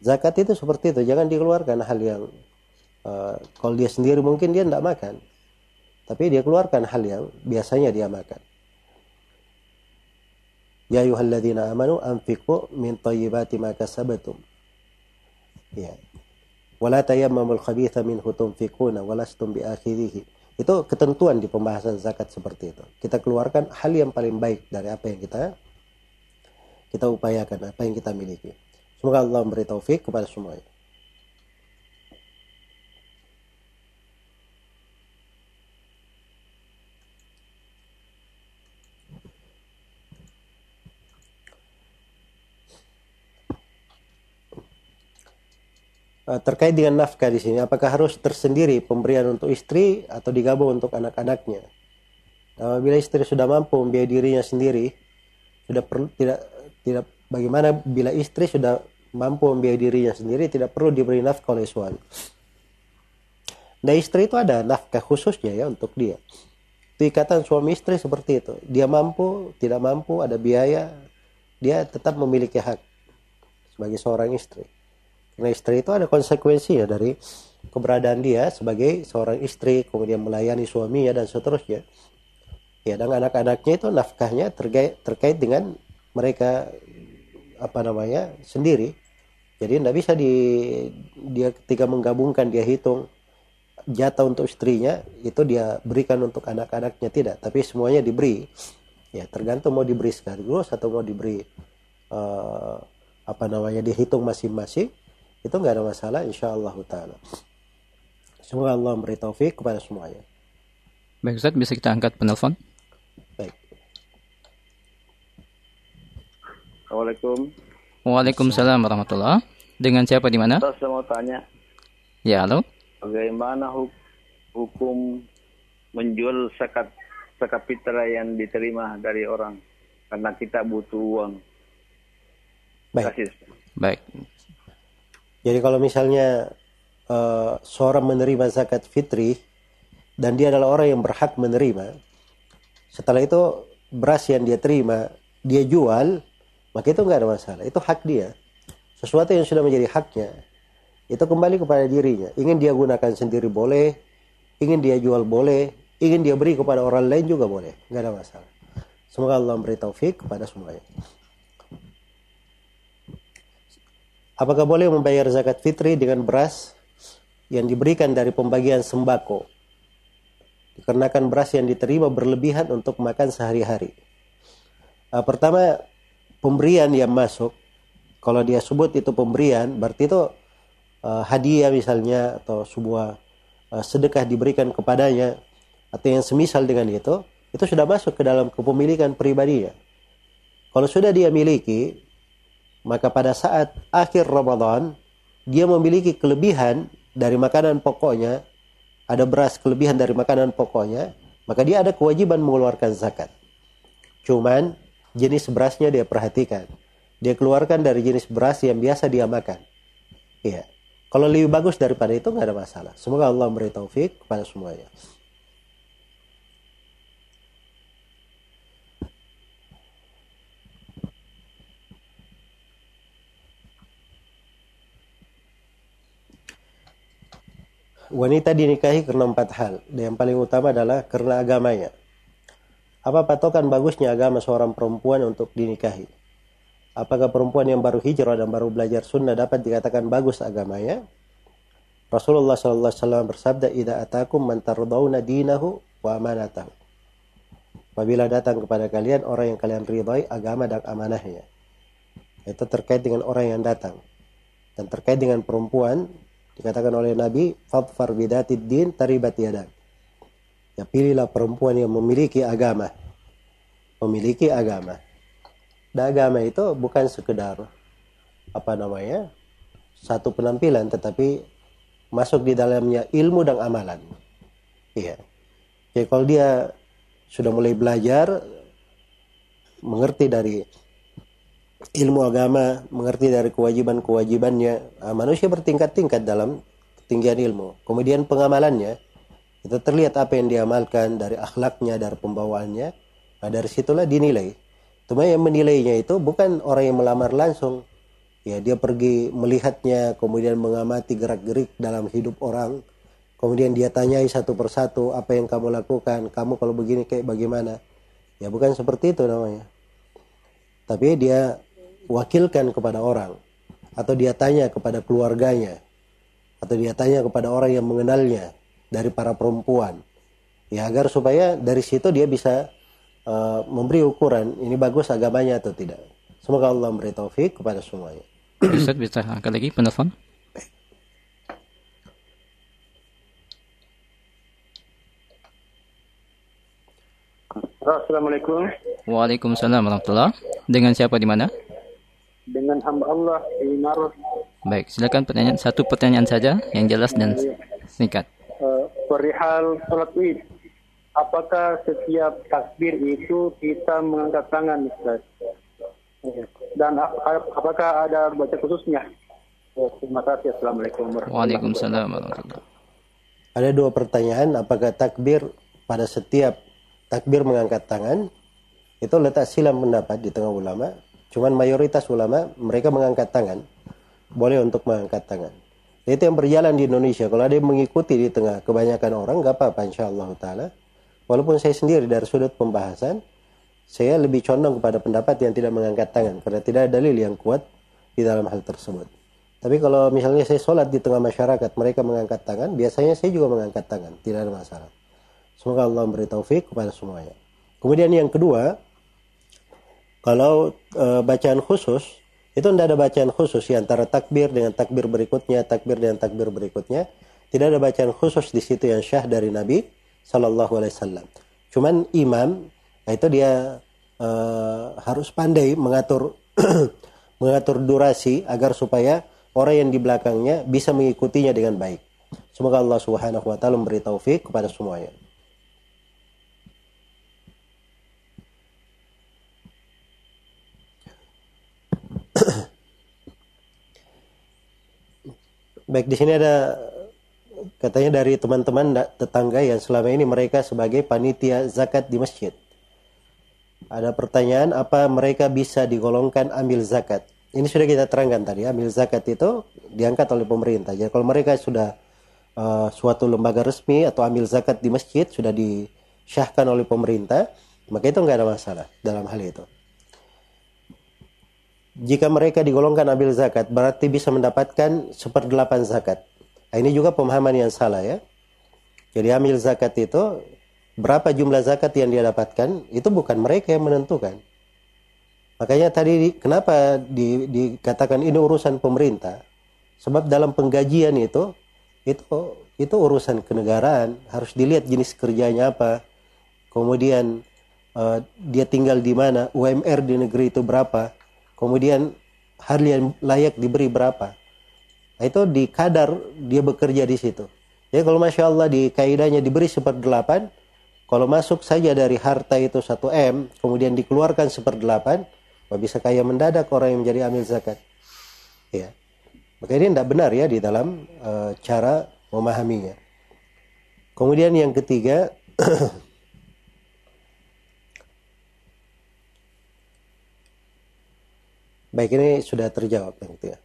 Zakat itu seperti itu, jangan dikeluarkan hal yang uh, kalau dia sendiri mungkin dia tidak makan. Tapi dia keluarkan hal yang biasanya dia makan. Ya ayuhalladzina amanu anfiqu min thayyibati ma kasabatum. Ya. Wala tayammamul khabitha minhu tunfiquna walastum biakhirihi itu ketentuan di pembahasan zakat seperti itu. Kita keluarkan hal yang paling baik dari apa yang kita kita upayakan apa yang kita miliki. Semoga Allah memberi taufik kepada semuanya terkait dengan nafkah di sini, apakah harus tersendiri pemberian untuk istri atau digabung untuk anak-anaknya? Bila istri sudah mampu membiayai dirinya sendiri, sudah perlu tidak tidak bagaimana bila istri sudah mampu membiayai dirinya sendiri tidak perlu diberi nafkah oleh suami. Nah istri itu ada nafkah khususnya ya untuk dia. Itu ikatan suami istri seperti itu. Dia mampu, tidak mampu, ada biaya, dia tetap memiliki hak sebagai seorang istri. Karena istri itu ada konsekuensi ya dari keberadaan dia sebagai seorang istri, kemudian melayani suaminya dan seterusnya. Ya, dan anak-anaknya itu nafkahnya terkait, terkait dengan mereka apa namanya sendiri. Jadi tidak bisa di dia ketika menggabungkan dia hitung jatah untuk istrinya itu dia berikan untuk anak-anaknya tidak, tapi semuanya diberi. Ya tergantung mau diberi sekaligus atau mau diberi uh, apa namanya dihitung masing-masing itu nggak ada masalah insya Allah taala. Semoga Allah memberi taufik kepada semuanya. Baik Ustaz, bisa kita angkat penelpon? Baik. Assalamualaikum. Waalaikumsalam warahmatullah. Dengan siapa di mana? Saya mau tanya, Ya, halo. bagaimana hu- hukum menjual zakat zakat fitrah yang diterima dari orang karena kita butuh uang. Baik. Kasih. Baik. Jadi kalau misalnya uh, seorang menerima zakat fitri dan dia adalah orang yang berhak menerima, setelah itu beras yang dia terima dia jual, maka itu nggak ada masalah. Itu hak dia. Sesuatu yang sudah menjadi haknya itu kembali kepada dirinya. Ingin dia gunakan sendiri boleh, ingin dia jual boleh, ingin dia beri kepada orang lain juga boleh, nggak ada masalah. Semoga Allah memberi taufik kepada semuanya. Apakah boleh membayar zakat fitri dengan beras yang diberikan dari pembagian sembako? Dikarenakan beras yang diterima berlebihan untuk makan sehari-hari. Uh, pertama, pemberian yang masuk, kalau dia sebut itu pemberian, berarti itu uh, hadiah misalnya atau sebuah uh, sedekah diberikan kepadanya atau yang semisal dengan itu, itu sudah masuk ke dalam kepemilikan pribadinya. Kalau sudah dia miliki, maka pada saat akhir Ramadan dia memiliki kelebihan dari makanan pokoknya, ada beras kelebihan dari makanan pokoknya, maka dia ada kewajiban mengeluarkan zakat. Cuman jenis berasnya dia perhatikan. Dia keluarkan dari jenis beras yang biasa dia makan. Iya. Kalau lebih bagus daripada itu nggak ada masalah. Semoga Allah memberi taufik kepada semuanya. Wanita dinikahi karena empat hal. Yang paling utama adalah karena agamanya. Apa patokan bagusnya agama seorang perempuan untuk dinikahi? Apakah perempuan yang baru hijrah dan baru belajar sunnah dapat dikatakan bagus agamanya? Rasulullah SAW bersabda, "Ida atakum man tardawna dinahu wa amanatahu." Apabila datang kepada kalian orang yang kalian ridhai agama dan amanahnya. Itu terkait dengan orang yang datang. Dan terkait dengan perempuan, dikatakan oleh Nabi, "Fadfar bidatid din taribat yadak." Ya pilihlah perempuan yang memiliki agama. Memiliki agama. Dan agama itu bukan sekedar apa namanya? satu penampilan tetapi masuk di dalamnya ilmu dan amalan. Iya. Jadi kalau dia sudah mulai belajar mengerti dari ilmu agama, mengerti dari kewajiban-kewajibannya, nah, manusia bertingkat-tingkat dalam ketinggian ilmu. Kemudian pengamalannya itu terlihat apa yang diamalkan dari akhlaknya, dari pembawaannya. Nah, dari situlah dinilai. Cuma yang menilainya itu bukan orang yang melamar langsung. Ya, dia pergi melihatnya, kemudian mengamati gerak-gerik dalam hidup orang. Kemudian dia tanyai satu persatu apa yang kamu lakukan, kamu kalau begini kayak bagaimana. Ya bukan seperti itu namanya. Tapi dia wakilkan kepada orang. Atau dia tanya kepada keluarganya. Atau dia tanya kepada orang yang mengenalnya dari para perempuan. Ya agar supaya dari situ dia bisa uh, memberi ukuran ini bagus agamanya atau tidak. Semoga Allah memberi taufik kepada semuanya. Ustaz bisa angkat lagi penelpon? Assalamualaikum. Waalaikumsalam warahmatullah. Dengan siapa di mana? Dengan hamba Allah di Maros Baik, silakan pertanyaan satu pertanyaan saja yang jelas dan singkat. uh, perihal sholat id. Apakah setiap takbir itu kita mengangkat tangan, Ustaz? Ya. Dan ap- ap- apakah ada baca khususnya? Ya, terima kasih. Assalamualaikum warahmatullahi Waalaikumsalam warahmatullah. Ada dua pertanyaan, apakah takbir pada setiap takbir mengangkat tangan itu letak silam pendapat di tengah ulama. Cuman mayoritas ulama mereka mengangkat tangan, boleh untuk mengangkat tangan. Itu yang berjalan di Indonesia. Kalau ada yang mengikuti di tengah kebanyakan orang, gak apa-apa insya Allah Ta'ala. Walaupun saya sendiri dari sudut pembahasan, saya lebih condong kepada pendapat yang tidak mengangkat tangan. Karena tidak ada dalil yang kuat di dalam hal tersebut. Tapi kalau misalnya saya sholat di tengah masyarakat, mereka mengangkat tangan, biasanya saya juga mengangkat tangan, tidak ada masalah. Semoga Allah memberi taufik kepada semuanya. Kemudian yang kedua, kalau e, bacaan khusus, itu tidak ada bacaan khusus ya, antara takbir dengan takbir berikutnya, takbir dengan takbir berikutnya. Tidak ada bacaan khusus di situ yang syah dari Nabi Shallallahu Alaihi Wasallam. Cuman imam itu dia e, harus pandai mengatur *clears throat* mengatur durasi agar supaya orang yang di belakangnya bisa mengikutinya dengan baik. Semoga Allah Subhanahu wa taala memberi taufik kepada semuanya. *coughs* Baik di sini ada katanya dari teman-teman tetangga yang selama ini mereka sebagai panitia zakat di masjid. Ada pertanyaan apa mereka bisa digolongkan ambil zakat? ini sudah kita terangkan tadi ambil zakat itu diangkat oleh pemerintah. Jadi kalau mereka sudah uh, suatu lembaga resmi atau ambil zakat di masjid sudah disyahkan oleh pemerintah, maka itu nggak ada masalah dalam hal itu. Jika mereka digolongkan ambil zakat, berarti bisa mendapatkan seperdelapan zakat. Nah, ini juga pemahaman yang salah ya. Jadi ambil zakat itu berapa jumlah zakat yang dia dapatkan itu bukan mereka yang menentukan Makanya tadi kenapa di, dikatakan ini urusan pemerintah? Sebab dalam penggajian itu itu itu urusan kenegaraan, harus dilihat jenis kerjanya apa. Kemudian uh, dia tinggal di mana, UMR di negeri itu berapa. Kemudian hari yang layak diberi berapa. Nah, itu di kadar dia bekerja di situ. Ya kalau masya Allah di kaidahnya diberi seperdelapan, kalau masuk saja dari harta itu satu m, kemudian dikeluarkan seperdelapan, bisa kaya mendadak orang yang menjadi amil zakat. Ya. Maka ini tidak benar ya di dalam uh, cara memahaminya. Kemudian yang ketiga, *clears throat* baik ini sudah terjawab yang ketiga.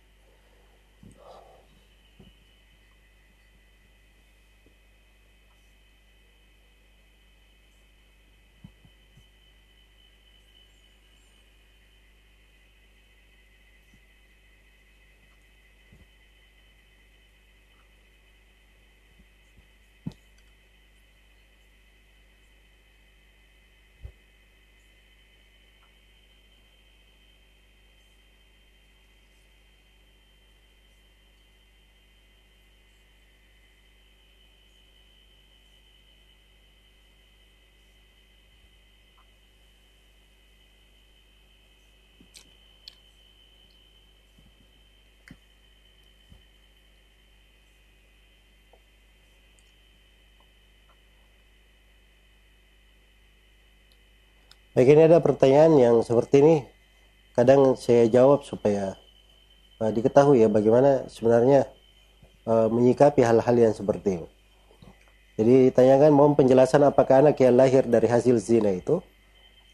Baik ini ada pertanyaan yang seperti ini kadang saya jawab supaya uh, diketahui ya bagaimana sebenarnya uh, menyikapi hal-hal yang seperti ini. Jadi ditanyakan mohon penjelasan apakah anak yang lahir dari hasil zina itu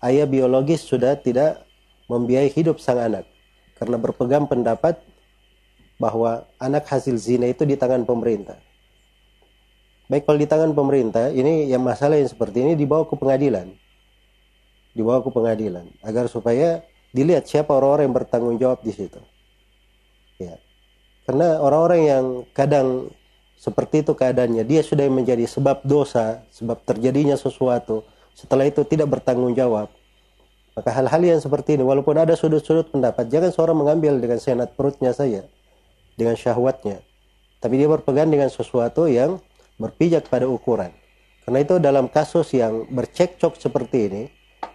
ayah biologis sudah tidak membiayai hidup sang anak karena berpegang pendapat bahwa anak hasil zina itu di tangan pemerintah. Baik kalau di tangan pemerintah, ini yang masalah yang seperti ini dibawa ke pengadilan dibawa ke pengadilan agar supaya dilihat siapa orang-orang yang bertanggung jawab di situ. Ya. Karena orang-orang yang kadang seperti itu keadaannya, dia sudah menjadi sebab dosa, sebab terjadinya sesuatu, setelah itu tidak bertanggung jawab. Maka hal-hal yang seperti ini, walaupun ada sudut-sudut pendapat, jangan seorang mengambil dengan senat perutnya saja, dengan syahwatnya. Tapi dia berpegang dengan sesuatu yang berpijak pada ukuran. Karena itu dalam kasus yang bercekcok seperti ini,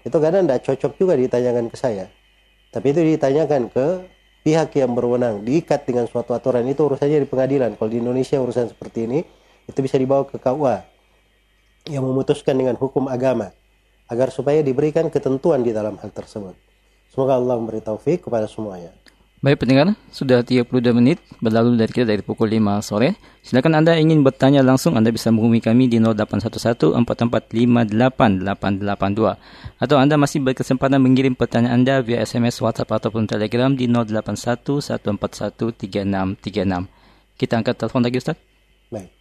itu kadang tidak cocok juga ditanyakan ke saya. Tapi itu ditanyakan ke pihak yang berwenang, diikat dengan suatu aturan itu urusannya di pengadilan. Kalau di Indonesia urusan seperti ini itu bisa dibawa ke KUA yang memutuskan dengan hukum agama agar supaya diberikan ketentuan di dalam hal tersebut. Semoga Allah memberi taufik kepada semuanya. Baik pendengar, sudah 32 menit berlalu dari kita dari pukul 5 sore. Silakan Anda ingin bertanya langsung, Anda bisa menghubungi kami di 0811-4458-882. Atau Anda masih berkesempatan mengirim pertanyaan Anda via SMS, WhatsApp, ataupun Telegram di 0811413636. Kita angkat telepon lagi Ustaz. Baik.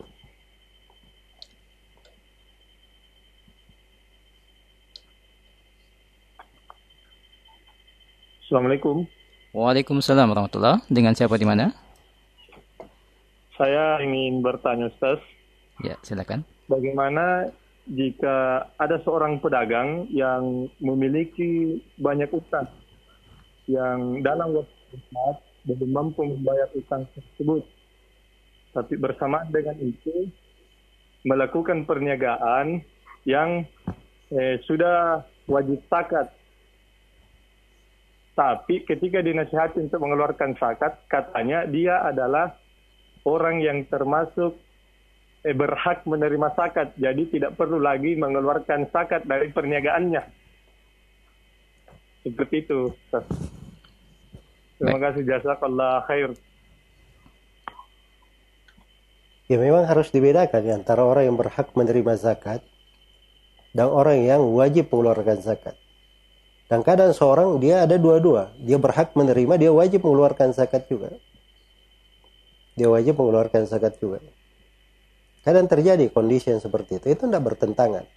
Assalamualaikum. Waalaikumsalam warahmatullah. Dengan siapa di mana? saya ingin bertanya Ustaz, Ya, silakan. bagaimana jika ada seorang pedagang yang memiliki banyak utang yang dalam waktu dekat belum mampu membayar utang tersebut. Tapi bersamaan dengan itu melakukan perniagaan yang eh, sudah wajib zakat. Tapi ketika dinasihati untuk mengeluarkan zakat, katanya dia adalah orang yang termasuk eh, berhak menerima zakat. Jadi tidak perlu lagi mengeluarkan zakat dari perniagaannya. Seperti itu. Terima kasih jazakallah khair. Ya memang harus dibedakan antara orang yang berhak menerima zakat dan orang yang wajib mengeluarkan zakat. Dan kadang seorang dia ada dua-dua. Dia berhak menerima, dia wajib mengeluarkan zakat juga. Dia wajib mengeluarkan zakat juga. Kadang terjadi kondisi yang seperti itu. Itu tidak bertentangan.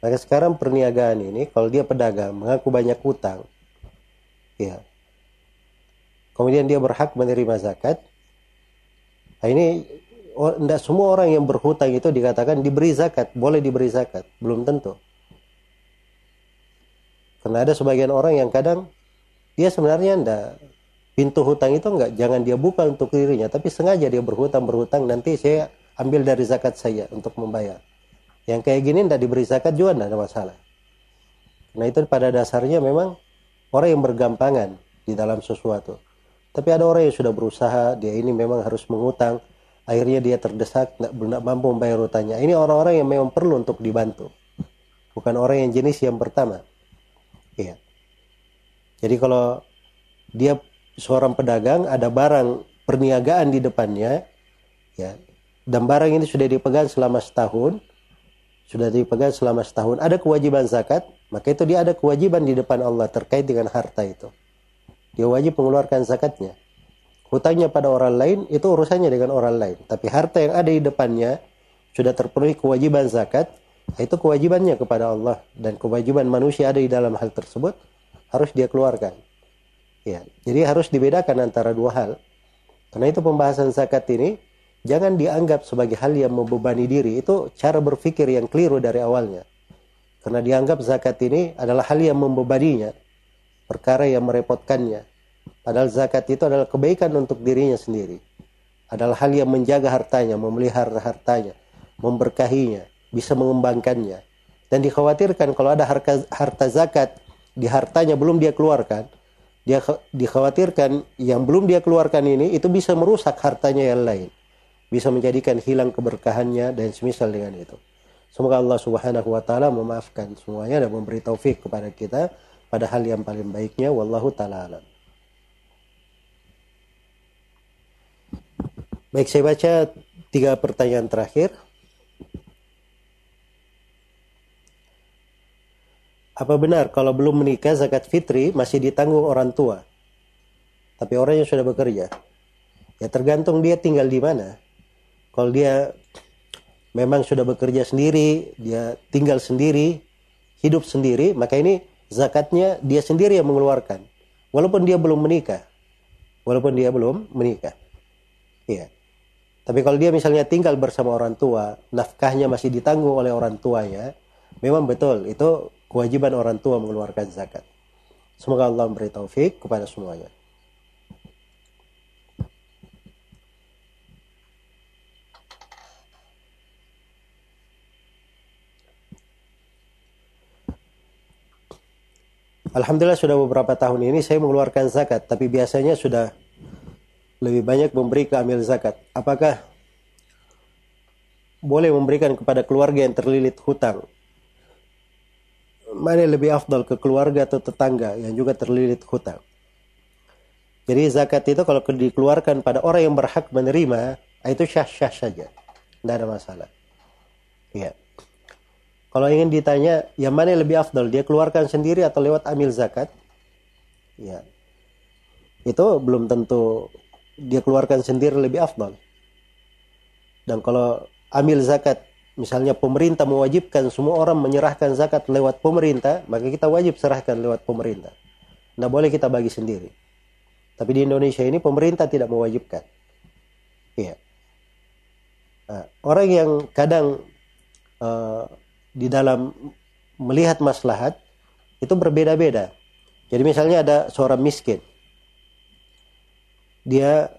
Maka sekarang perniagaan ini, kalau dia pedagang, mengaku banyak utang. Ya. Kemudian dia berhak menerima zakat. Nah, ini tidak semua orang yang berhutang itu dikatakan diberi zakat. Boleh diberi zakat. Belum tentu. Karena ada sebagian orang yang kadang dia sebenarnya ndak pintu hutang itu enggak jangan dia buka untuk dirinya tapi sengaja dia berhutang berhutang nanti saya ambil dari zakat saya untuk membayar. Yang kayak gini ndak diberi zakat juga ndak ada masalah. Nah itu pada dasarnya memang orang yang bergampangan di dalam sesuatu. Tapi ada orang yang sudah berusaha, dia ini memang harus mengutang, akhirnya dia terdesak, nggak mampu membayar hutangnya. Ini orang-orang yang memang perlu untuk dibantu. Bukan orang yang jenis yang pertama. Jadi kalau dia seorang pedagang ada barang perniagaan di depannya, ya, dan barang ini sudah dipegang selama setahun, sudah dipegang selama setahun, ada kewajiban zakat, maka itu dia ada kewajiban di depan Allah terkait dengan harta itu. Dia wajib mengeluarkan zakatnya. Hutangnya pada orang lain itu urusannya dengan orang lain. Tapi harta yang ada di depannya sudah terpenuhi kewajiban zakat, itu kewajibannya kepada Allah dan kewajiban manusia ada di dalam hal tersebut harus dia keluarkan. Ya, jadi harus dibedakan antara dua hal. Karena itu pembahasan zakat ini jangan dianggap sebagai hal yang membebani diri. Itu cara berpikir yang keliru dari awalnya. Karena dianggap zakat ini adalah hal yang membebaninya, perkara yang merepotkannya. Padahal zakat itu adalah kebaikan untuk dirinya sendiri. Adalah hal yang menjaga hartanya, memelihara hartanya, memberkahinya, bisa mengembangkannya. Dan dikhawatirkan kalau ada harta, harta zakat di hartanya belum dia keluarkan, dia dikhawatirkan yang belum dia keluarkan ini itu bisa merusak hartanya yang lain. Bisa menjadikan hilang keberkahannya dan semisal dengan itu. Semoga Allah Subhanahu wa taala memaafkan semuanya dan memberi taufik kepada kita pada hal yang paling baiknya wallahu taala alam. Baik, saya baca tiga pertanyaan terakhir. Apa benar kalau belum menikah zakat fitri masih ditanggung orang tua? Tapi orang yang sudah bekerja. Ya tergantung dia tinggal di mana. Kalau dia memang sudah bekerja sendiri, dia tinggal sendiri, hidup sendiri, maka ini zakatnya dia sendiri yang mengeluarkan. Walaupun dia belum menikah. Walaupun dia belum menikah. Iya. Tapi kalau dia misalnya tinggal bersama orang tua, nafkahnya masih ditanggung oleh orang tuanya, memang betul itu kewajiban orang tua mengeluarkan zakat. Semoga Allah memberi taufik kepada semuanya. Alhamdulillah sudah beberapa tahun ini saya mengeluarkan zakat, tapi biasanya sudah lebih banyak memberi ke amil zakat. Apakah boleh memberikan kepada keluarga yang terlilit hutang? Mana yang lebih afdal ke keluarga atau tetangga yang juga terlilit hutang? Jadi zakat itu kalau dikeluarkan pada orang yang berhak menerima, itu syah-syah saja. Tidak ada masalah. Ya. Kalau ingin ditanya, yang mana yang lebih afdal? Dia keluarkan sendiri atau lewat amil zakat? Ya. Itu belum tentu dia keluarkan sendiri lebih afdal. Dan kalau amil zakat, misalnya pemerintah mewajibkan semua orang menyerahkan zakat lewat pemerintah, maka kita wajib serahkan lewat pemerintah. Tidak boleh kita bagi sendiri. Tapi di Indonesia ini pemerintah tidak mewajibkan. Iya. Nah, orang yang kadang uh, di dalam melihat maslahat itu berbeda-beda. Jadi misalnya ada seorang miskin. Dia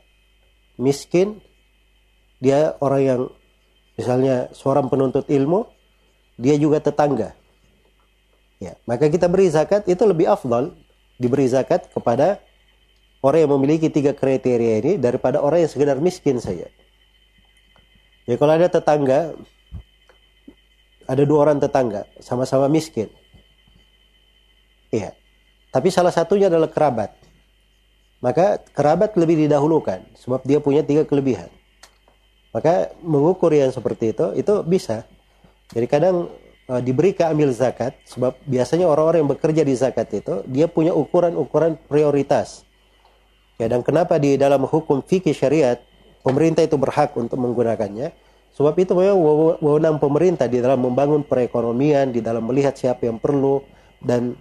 miskin, dia orang yang misalnya seorang penuntut ilmu, dia juga tetangga. Ya, maka kita beri zakat itu lebih afdal diberi zakat kepada orang yang memiliki tiga kriteria ini daripada orang yang sekedar miskin saja. Ya kalau ada tetangga, ada dua orang tetangga, sama-sama miskin. Iya. Tapi salah satunya adalah kerabat. Maka kerabat lebih didahulukan sebab dia punya tiga kelebihan. Maka mengukur yang seperti itu itu bisa. Jadi kadang uh, diberi keambil zakat sebab biasanya orang-orang yang bekerja di zakat itu dia punya ukuran-ukuran prioritas. Ya dan kenapa di dalam hukum fikih syariat pemerintah itu berhak untuk menggunakannya. Sebab itu memang wewenang pemerintah di dalam membangun perekonomian, di dalam melihat siapa yang perlu, dan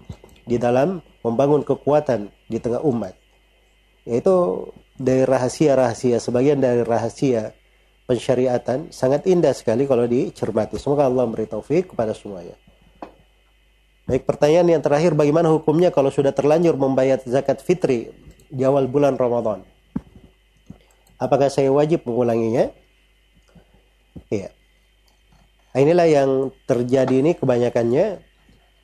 di dalam membangun kekuatan di tengah umat. Yaitu dari rahasia-rahasia, sebagian dari rahasia pensyariatan sangat indah sekali kalau dicermati. Semoga Allah memberi taufik kepada semuanya. Baik, pertanyaan yang terakhir, bagaimana hukumnya kalau sudah terlanjur membayar zakat fitri di awal bulan Ramadan? Apakah saya wajib mengulanginya? Iya. Nah, inilah yang terjadi ini kebanyakannya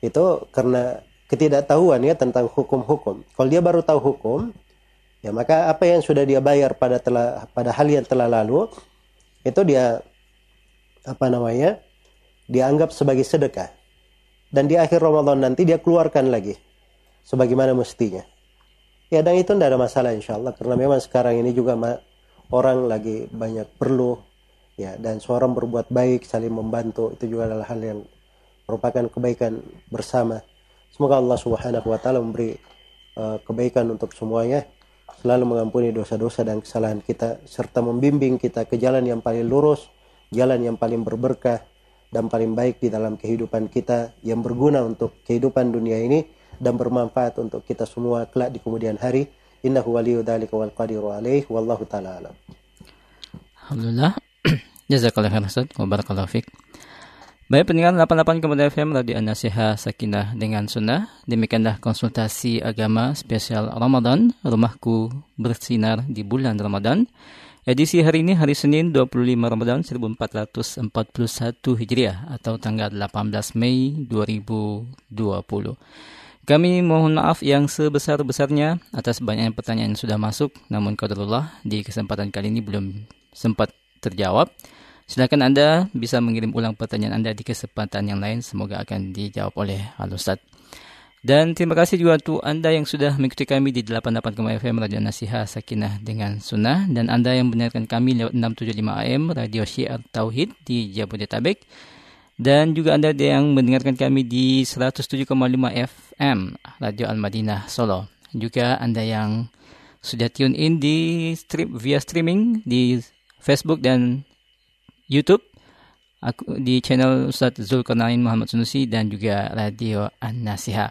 itu karena ketidaktahuan ya tentang hukum-hukum. Kalau dia baru tahu hukum, ya maka apa yang sudah dia bayar pada telah pada hal yang telah lalu itu dia apa namanya? dianggap sebagai sedekah. Dan di akhir Ramadan nanti dia keluarkan lagi sebagaimana mestinya. Ya dan itu tidak ada masalah insya Allah karena memang sekarang ini juga orang lagi banyak perlu ya dan seorang berbuat baik saling membantu itu juga adalah hal yang merupakan kebaikan bersama semoga Allah Subhanahu wa taala memberi uh, kebaikan untuk semuanya selalu mengampuni dosa-dosa dan kesalahan kita serta membimbing kita ke jalan yang paling lurus jalan yang paling berberkah dan paling baik di dalam kehidupan kita yang berguna untuk kehidupan dunia ini dan bermanfaat untuk kita semua kelak di kemudian hari Innahu waliyu dzalika wal qadiru alaih wallahu taala alam. Alhamdulillah. *clears throat* Jazakallah khairan Ustaz wa barakallahu fiik. Baik pendengar 88 Kemudian FM Radio An-Nasiha Sakinah dengan Sunnah. Demikianlah konsultasi agama spesial Ramadan, rumahku bersinar di bulan Ramadan. Edisi hari ini hari Senin 25 Ramadan 1441 Hijriah atau tanggal 18 Mei 2020. Kami mohon maaf yang sebesar-besarnya atas banyaknya pertanyaan yang sudah masuk, namun qadarullah di kesempatan kali ini belum sempat terjawab. Silakan Anda bisa mengirim ulang pertanyaan Anda di kesempatan yang lain, semoga akan dijawab oleh Al Ustaz. Dan terima kasih juga untuk Anda yang sudah mengikuti kami di 88 FM Radio Nasiha Sakinah dengan Sunnah dan Anda yang mendengarkan kami lewat 675 AM Radio Syiar Tauhid di Jabodetabek dan juga Anda yang mendengarkan kami di 107,5 FM Radio Al-Madinah Solo. Juga Anda yang sudah tune in di strip via streaming di Facebook dan YouTube aku di channel Ustaz Zulkarnain Muhammad Sunusi dan juga Radio An-Nasiha.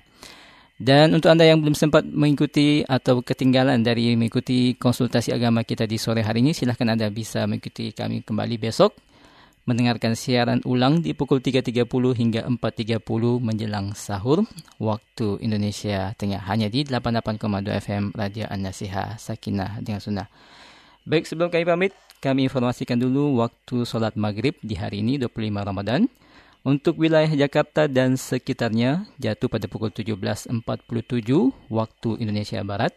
Dan untuk Anda yang belum sempat mengikuti atau ketinggalan dari mengikuti konsultasi agama kita di sore hari ini, silahkan Anda bisa mengikuti kami kembali besok mendengarkan siaran ulang di pukul 3.30 hingga 4.30 menjelang sahur waktu Indonesia Tengah hanya di 88,2 FM Radio An-Nasiha Sakinah dengan Sunnah. Baik sebelum kami pamit, kami informasikan dulu waktu sholat maghrib di hari ini 25 Ramadan. Untuk wilayah Jakarta dan sekitarnya jatuh pada pukul 17.47 waktu Indonesia Barat.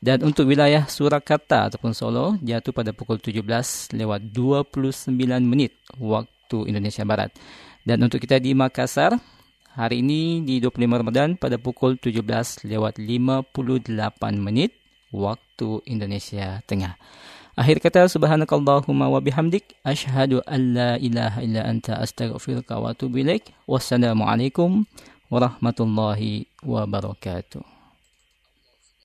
Dan untuk wilayah Surakarta ataupun Solo jatuh pada pukul 17 lewat 29 menit waktu Indonesia Barat. Dan untuk kita di Makassar hari ini di 25 Ramadan pada pukul 17 lewat 58 menit waktu Indonesia Tengah. Akhir kata subhanakallahumma wa bihamdik asyhadu an la ilaha illa anta astaghfiruka wa atubu ilaik. Wassalamualaikum warahmatullahi wabarakatuh.